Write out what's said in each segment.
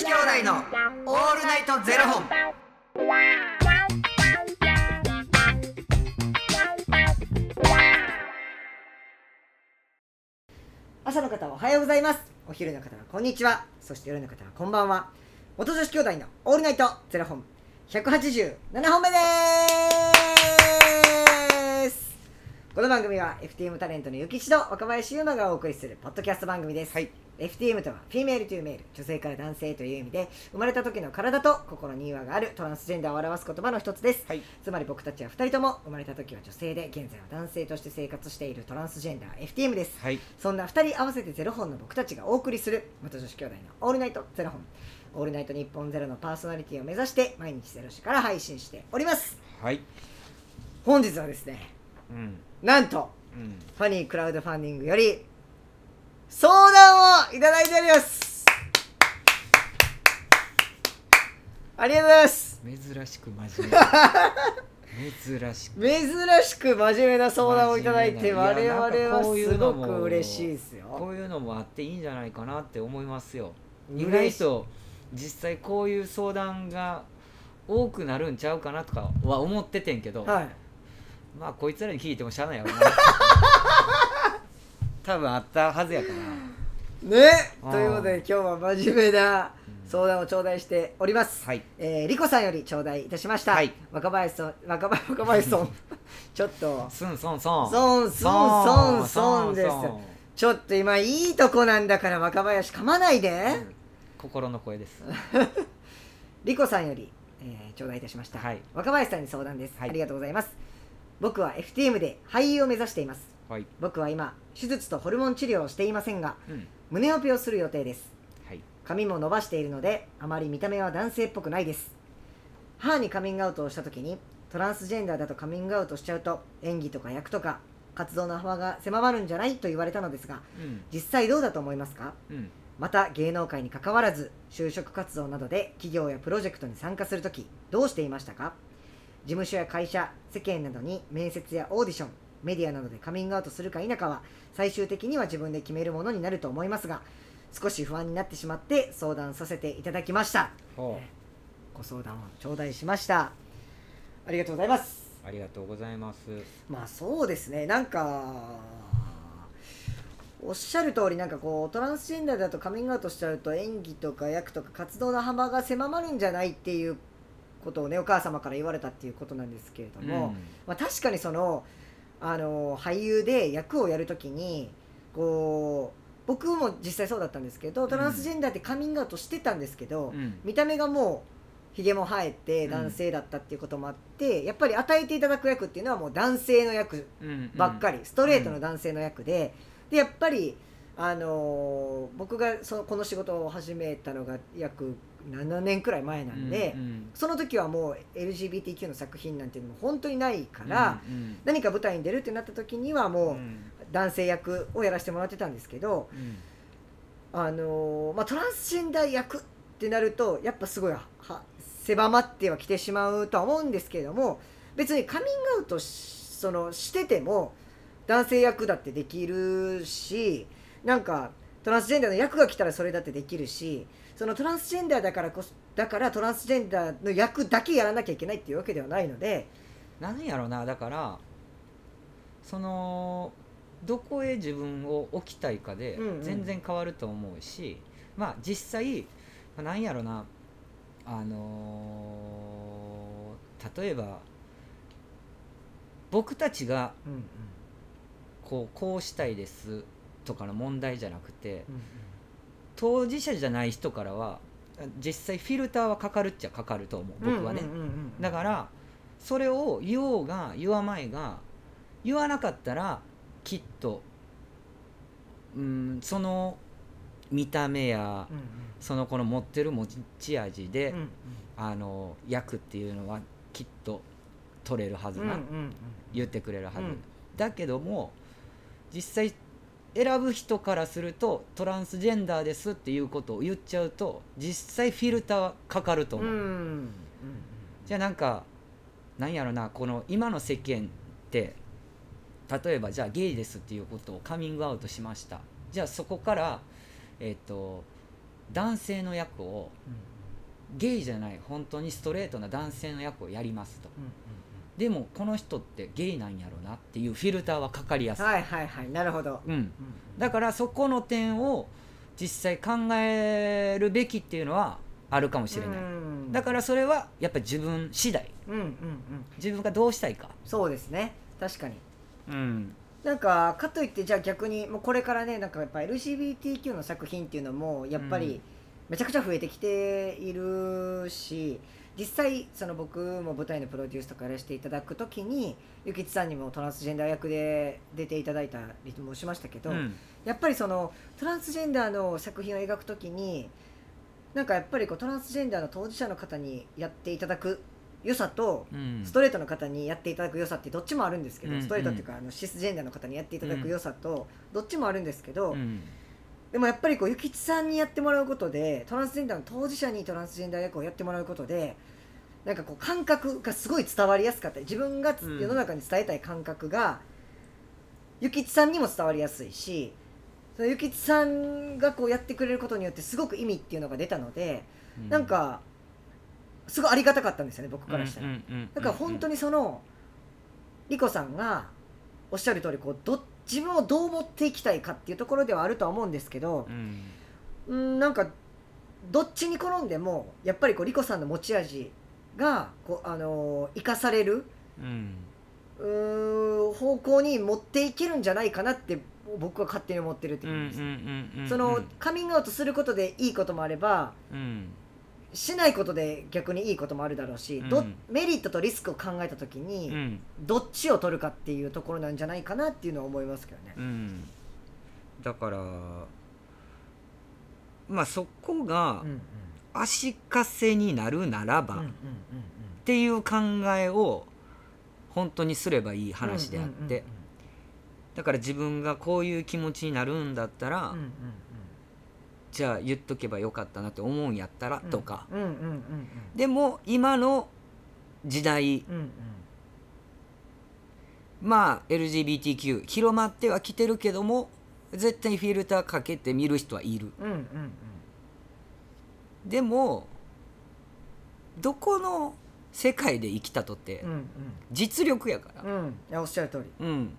子兄弟のオールナイトゼロ本。朝の方はおはようございます。お昼の方はこんにちは。そして夜の方はこんばんは。元女子兄弟のオールナイトゼロ本。187本目です。この番組は FTM タレントのゆきしど若林優馬がお送りするポッドキャスト番組です、はい FTM とはフィメールというメール女性から男性という意味で生まれた時の体と心に違和があるトランスジェンダーを表す言葉の一つです、はいつまり僕たちは2人とも生まれた時は女性で現在は男性として生活しているトランスジェンダー FTM ですはい。そんな2人合わせてゼロ本の僕たちがお送りする元女子兄弟のオールナイトゼロ本オールナイト日本ゼロのパーソナリティを目指して毎日ゼロ時から配信しておりますはい。本日はですねうん。なんとうん。ファニークラウドファンディングより相談をいただいておりますありがとうございます珍しく真面目。珍しく。珍しく真面目な相談をいただいて真我々はすごく嬉しいですよこういうのもあっていいんじゃないかなって思いますよ。意外と実際こういう相談が多くなるんちゃうかなとかは思っててんけど、はいまあこいつらに聞いてもしゃあないやろな。多分あったはずやから。ね？ということで今日は真面目な相談を頂戴しております、はい。えー、リコさんより頂戴いたしました、はい。若林さん若林若林さん。ちょっと。すんそんそん。そんそんそんそんですちょっと今いいとこなんだから若林噛まないで、うん。心の声です。リコさんより、えー、頂戴いたしました、はい。若林さんに相談です、はい。ありがとうございます僕は FTM で俳優を目指していますはい。僕は今手術とホルモン治療をしていませんがうん。胸オペをする予定ですはい。髪も伸ばしているのであまり見た目は男性っぽくないです母にカミングアウトをした時にトランスジェンダーだとカミングアウトしちゃうと演技とか役とか活動の幅が狭まるんじゃないと言われたのですがうん。実際どうだと思いますか？うん。また芸能界に関わらず就職活動などで企業やプロジェクトに参加するときどうしていましたか？事務所や会社世間などに面接やオーディションメディアなどでカミングアウトするか否かは最終的には自分で決めるものになると思いますが少し不安になってしまって相談させていただきましたほご相談を頂戴しましたありがとうございますう。ありがとうございます。まあそうですねなんかおっしゃる通りなんかこうトランスジェンダーだとカミングアウトしちゃうと演技とか役とか活動の幅が狭まるんじゃないっていうことをねお母様から言われたっていうことなんですけれども、まあ、確かにそのあの俳優で役をやるときにこう僕も実際そうだったんですけどトランスジェンダーってカミングアウトしてたんですけど、うん。見た目がもうひげも生えてうん男性だったっていうこともあって、やっぱり与えていただく役っていうのはもう男性の役うん。ばっかり、ストレートの男性の役ででやっぱり、あのー僕がそのこの仕事を始めたのが約7年くらい前なんで、うんその時はもう LGBTQ の作品なんていうのも本当にないから、うん何か舞台に出るってなった時にはもううん。男性役をやらせてもらってたんですけど、うん。あのーまあ、トランスジェンダー役ってなるとやっぱすごいは狭まってはきてしまうとは思うんですけれども別にカミングアウトしそのしてても男性役だってできるしなんかトランスジェンダーの役が来たらそれだってできるしそのトランスジェンダーだからこそだからトランスジェンダーの役だけやらなきゃいけないっていうわけではないのでなんやろなだからそのどこへ自分を置きたいかでうんうん。全然変わると思うし、まあ実際まあなんやろなあのー例えば僕たちがうんうん。こうこうしたいですとかの問題じゃなくてうん当事者じゃない人からは実際フィルターはかかるっちゃかかると思う僕はね、うんうんうん。うんだからそれを言おうが言わまいが言わなかったらきっとうんその見た目やうんその子の持ってる持ち味で、うんうん。あの役っていうのはきっと取れるはずな、うんうんうん。言ってくれるはず、うん。だけども実際選ぶ人からするとトランスジェンダーですっていうことを言っちゃうと実際フィルターはかかると思う、うんうんじゃあなんかなんやろなこの今の世間って例えばじゃあゲイですっていうことをカミングアウトしました。じゃあそこからえっ、と男性の役をゲイじゃない本当にストレートな男性の役をやりますとでもこの人ってゲイなんやろなっていうフィルターはかかりやすい、はいはいはいなるほど、うん、だからそこの点を実際考えるべきっていうのはあるかもしれない、うん。だからそれはやっぱり自分次第。うんうんうん。自分がどうしたいか。そうですね。確かに。うん。なんかかといってじゃあ逆にもうこれからねなんかやっぱ LGBTQ の作品っていうのもやっぱうん。りめちゃくちゃ増えてきているし実際その僕も舞台のプロデュースとかやらせていただくときにゆきちさんにもトランスジェンダー役で出ていただいたりもしましたけど、うん。やっぱりそのトランスジェンダーの作品を描くときになんかやっぱりこうトランスジェンダーの当事者の方にやっていただく良さとうん。ストレートの方にやっていただく良さってどっちもあるんですけど、うん。ストレートっていうかあのシスジェンダーの方にやっていただく良さとどっちもあるんですけど、うんでもやっぱりこうゆきちさんにやってもらうことでトランスジェンダーの当事者にトランスジェンダー役をやってもらうことでなんかこう感覚がすごい伝わりやすかった。り自分が世の中に伝えたい感覚がゆきちさんにも伝わりやすいしそのゆきちさんがこうやってくれることによってすごく意味っていうのが出たので、なんかすごいありがたかったんですよね僕からしたら。うんうんうんだから本当にそのリコさんがおっしゃる通りこうど自分をどう持っていきたいかっていうところではあるとは思うんですけどうんうんなんかどっちに転んでもやっぱりこうリコさんの持ち味がこう、あのー生かされるうん。方向に持っていけるんじゃないかなって僕は勝手に思ってるってうんいううんです、そのカミングアウトすることでいいこともあればうんしないことで逆にいいこともあるだろうし、どうん。メリットとリスクを考えた時に、うん。どっちを取るかっていうところなんじゃないかなっていうのは思いますけどね。うん。だからまあそこがうん足かせになるならば、っていう考えを本当にすればいい話であって、だから自分がこういう気持ちになるんだったら、うんうんじゃあ言っとけばよかったなって思うんやったらうん。とか、でも今の時代うんうん。まあ LGBTQ 広まってはきてるけども絶対フィルターかけて見る人はいる。でもどこの世界で生きたとってうん実力やから。うん。うんいやおっしゃる通り。うん。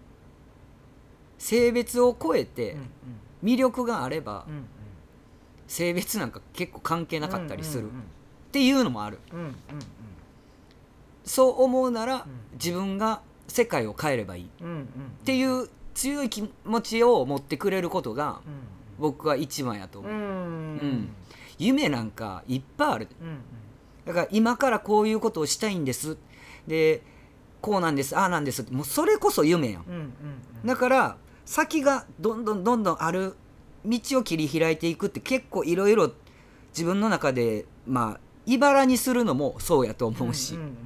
性別を超えてうん。魅力があればうんうん性別なんか結構関係なかったりするっうんていうのもある。そう思うならん。自分が世界を変えればいい。っていう強い気持ちを持ってくれることが僕は一番やと思う、うん。夢なんかいっぱいある。だから今からこういうことをしたいんです。でこうなんですああなんです。もうそれこそ夢やん。だから先がどんどんどんどんある道を切り開いていくって結構いろいろ自分の中でまあ茨にするのもそうやと思うし、んんん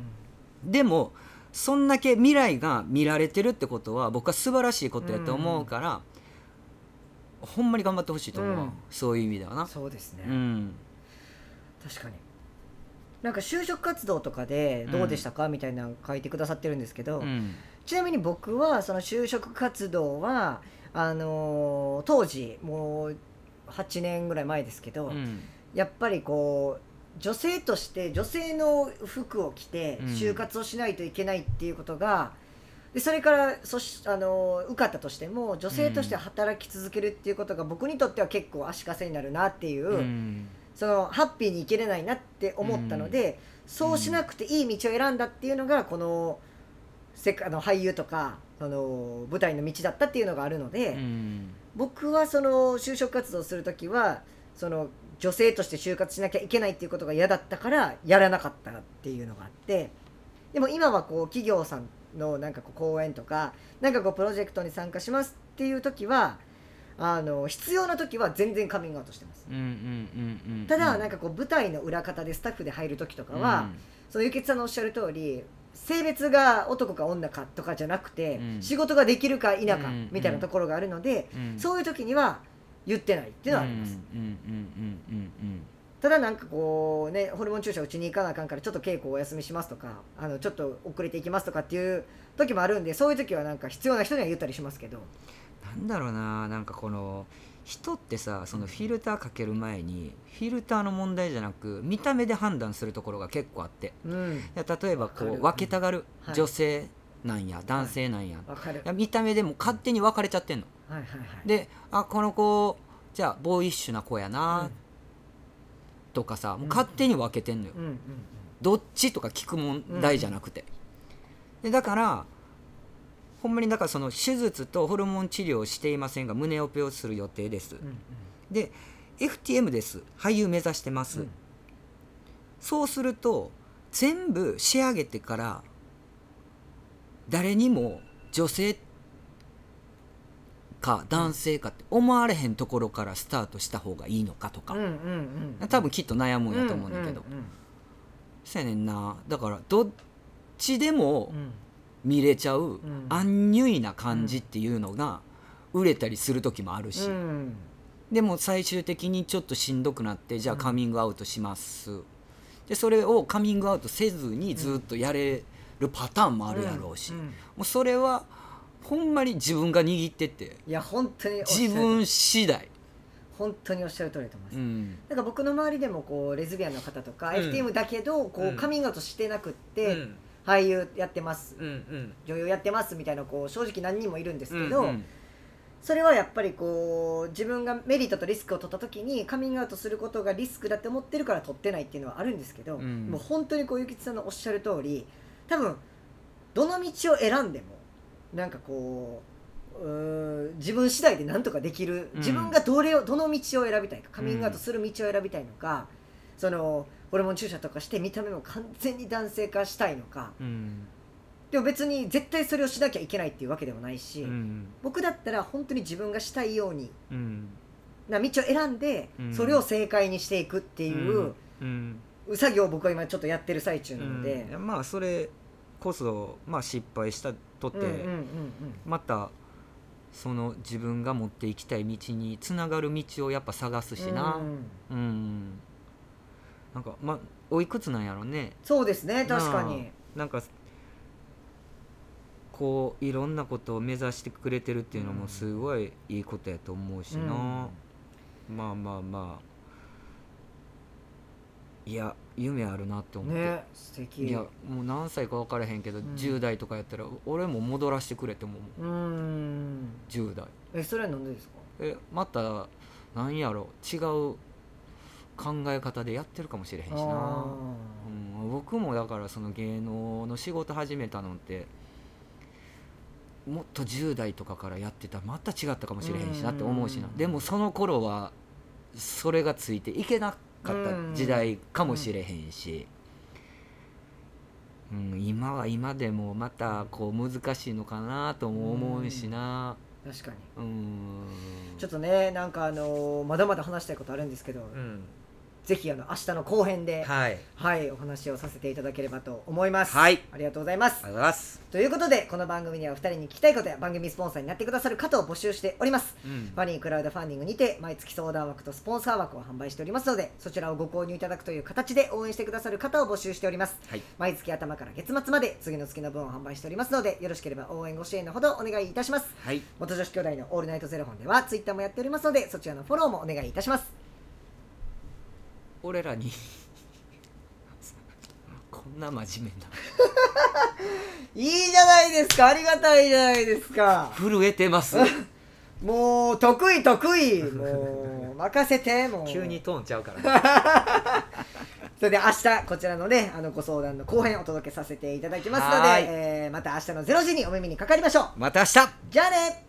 でもそんだけ未来が見られてるってことは僕は素晴らしいことやと思うから、ほんまに頑張ってほしいと思う、うん。そういう意味ではな。そうですね、うん。確かに。なんか就職活動とかでどうでしたか、みたいなの書いてくださってるんですけど、うん。ちなみに僕はその就職活動はあのー当時もう8年ぐらい前ですけど、うん。やっぱりこう女性として女性の服を着てうん。就活をしないといけないっていうことが、でそれからそしあの受かったとしても女性として働き続けるっていうことが僕にとっては結構足かせになるなっていう、うん。そのハッピーに生きれないなって思ったので、そうしなくていい道を選んだっていうのがこのせあの俳優とかその舞台の道だったっていうのがあるので。うん僕はその就職活動する時はその女性として就活しなきゃいけないっていうことが嫌だったからやらなかったっていうのがあってでも今はこう企業さんのなんかこう講演とかなんかこうプロジェクトに参加しますっていう時はあの必要な時は全然カミングアウトしてます。うんうんうんうんただなんかこう舞台の裏方でスタッフで入る時とかは、そのゆきつさんのおっしゃる通り性別が男か女かとかじゃなくて、うん。仕事ができるか否かうん。みたいなところがあるので、うん。うん。そういう時には言ってないっていうのはあります、うん。うん。うん。うん。ただなんかこうねホルモン注射打ちに行かなあかんからちょっと稽古お休みしますとかあのちょっと遅れていきますとかっていう時もあるんでそういう時はなんか必要な人には言ったりしますけど。なんだろうななんかこの人ってさそのフィルターかける前にフィルターの問題じゃなく見た目で判断するところが結構あって。うん。例えばこう分けたがる、はい。女性なんや男性なんや、い、わかる。や見た目でも勝手に分かれちゃってんの。はいはいはい。であこの子じゃあボーイッシュな子やな、うん。とかさもう勝手に分けてんのよ、うんうんどっちとか聞く問題じゃなくて、でだからほんまにだからその手術とホルモン治療をしていませんが胸オペをする予定です、うんうん。で FTM です。俳優目指してます、うん。そうすると全部仕上げてから誰にも女性か男性かって思われへんところからスタートした方がいいのかとか、うんうんうん多分きっと悩むんやと思うんだけど、うんうんそうやねんな。だからどっちでもうん見れちゃう、ん。アンニュイな感じっていうのが売れたりする時もあるし、うん。でも最終的にちょっとしんどくなってじゃあカミングアウトします、でそれをカミングアウトせずにずっとやれるパターンもあるやろうし、もうそれはほんまに自分が握ってていや本当に自分次第、本当におっしゃる通りだと思います、うん。なんか僕の周りでもこうレズビアンの方とか、うん。FTM だけどこううん。カミングアウトしてなくって、うん俳優やってます。うんうん。女優やってますみたいなこう正直何人もいるんですけど、うんうん。それはやっぱりこう自分がメリットとリスクを取った時にカミングアウトすることがリスクだって思ってるから取ってないっていうのはあるんですけど、うん。もう本当にこうゆきつさんのおっしゃる通り多分どの道を選んでもなんかこううー自分次第で何とかできる。うん。自分がどれをどの道を選びたいかカミングアウトする道を選びたいのか、そのホルモン注射とかして見た目も完全に男性化したいのか。うん。でも別に絶対それをしなきゃいけないっていうわけでもないし、うん。僕だったら本当に自分がしたいようにうん。な道を選んで、うんそれを正解にしていくっていううん。作業を僕は今ちょっとやってる最中なので、うん。まあそれこそ、まあ、失敗したとって、またその自分が持っていきたい道につながる道をやっぱ探すしな。うん。うん、なんかまあおいくつなんやろね。そうですね確かに。なんかこういろんなことを目指してくれてるっていうのもすごいいいことやと思うしな、まあまあまあ。いや夢あるなって思って、ね素敵。いやもう何歳か分からへんけど、ん。10代とかやったら俺も戻らせてくれって思ううーん。10代。えそれはなんでですか？えまたなんやろ。違う考え方でやってるかもしれへんしあな、うん、僕もだからその芸能の仕事始めたのってもっと10代とかからやってたらまた違ったかもしれへんしなって思うしな。うんでもその頃はそれがついていけなかった時代かもしれへんし、うん、今は今でもまたこう難しいのかなとも思うしな。ー確かに。うん。ちょっとねなんかあのーまだまだ話したいことあるんですけど、うんぜひあの明日の後編ではい。はいお話をさせていただければと思います。はい。ありがとうございます。ありがとうございます、ということでこの番組にはお二人に聞きたいことや番組スポンサーになってくださる方を募集しております。うん。ファニークラウドファンディングにて毎月相談枠とスポンサー枠を販売しておりますのでそちらをご購入いただくという形で応援してくださる方を募集しております。はい。毎月頭から月末まで次の月の分を販売しておりますのでよろしければ応援ご支援のほどお願いいたします。はい。元女子兄弟のオールナイトゼロ本ではツイッターもやっておりますのでそちらのフォローもお願いいたします俺らに。こんな真面目な。いいじゃないですか。ありがたいじゃないですか。震えてます。もう得意得意。もう任せてもう。急にトーンちゃうから、それで明日こちらのねあのご相談の後編お届けさせていただきますのでえーまた明日の0時にお耳にかかりましょう。また明日。じゃあね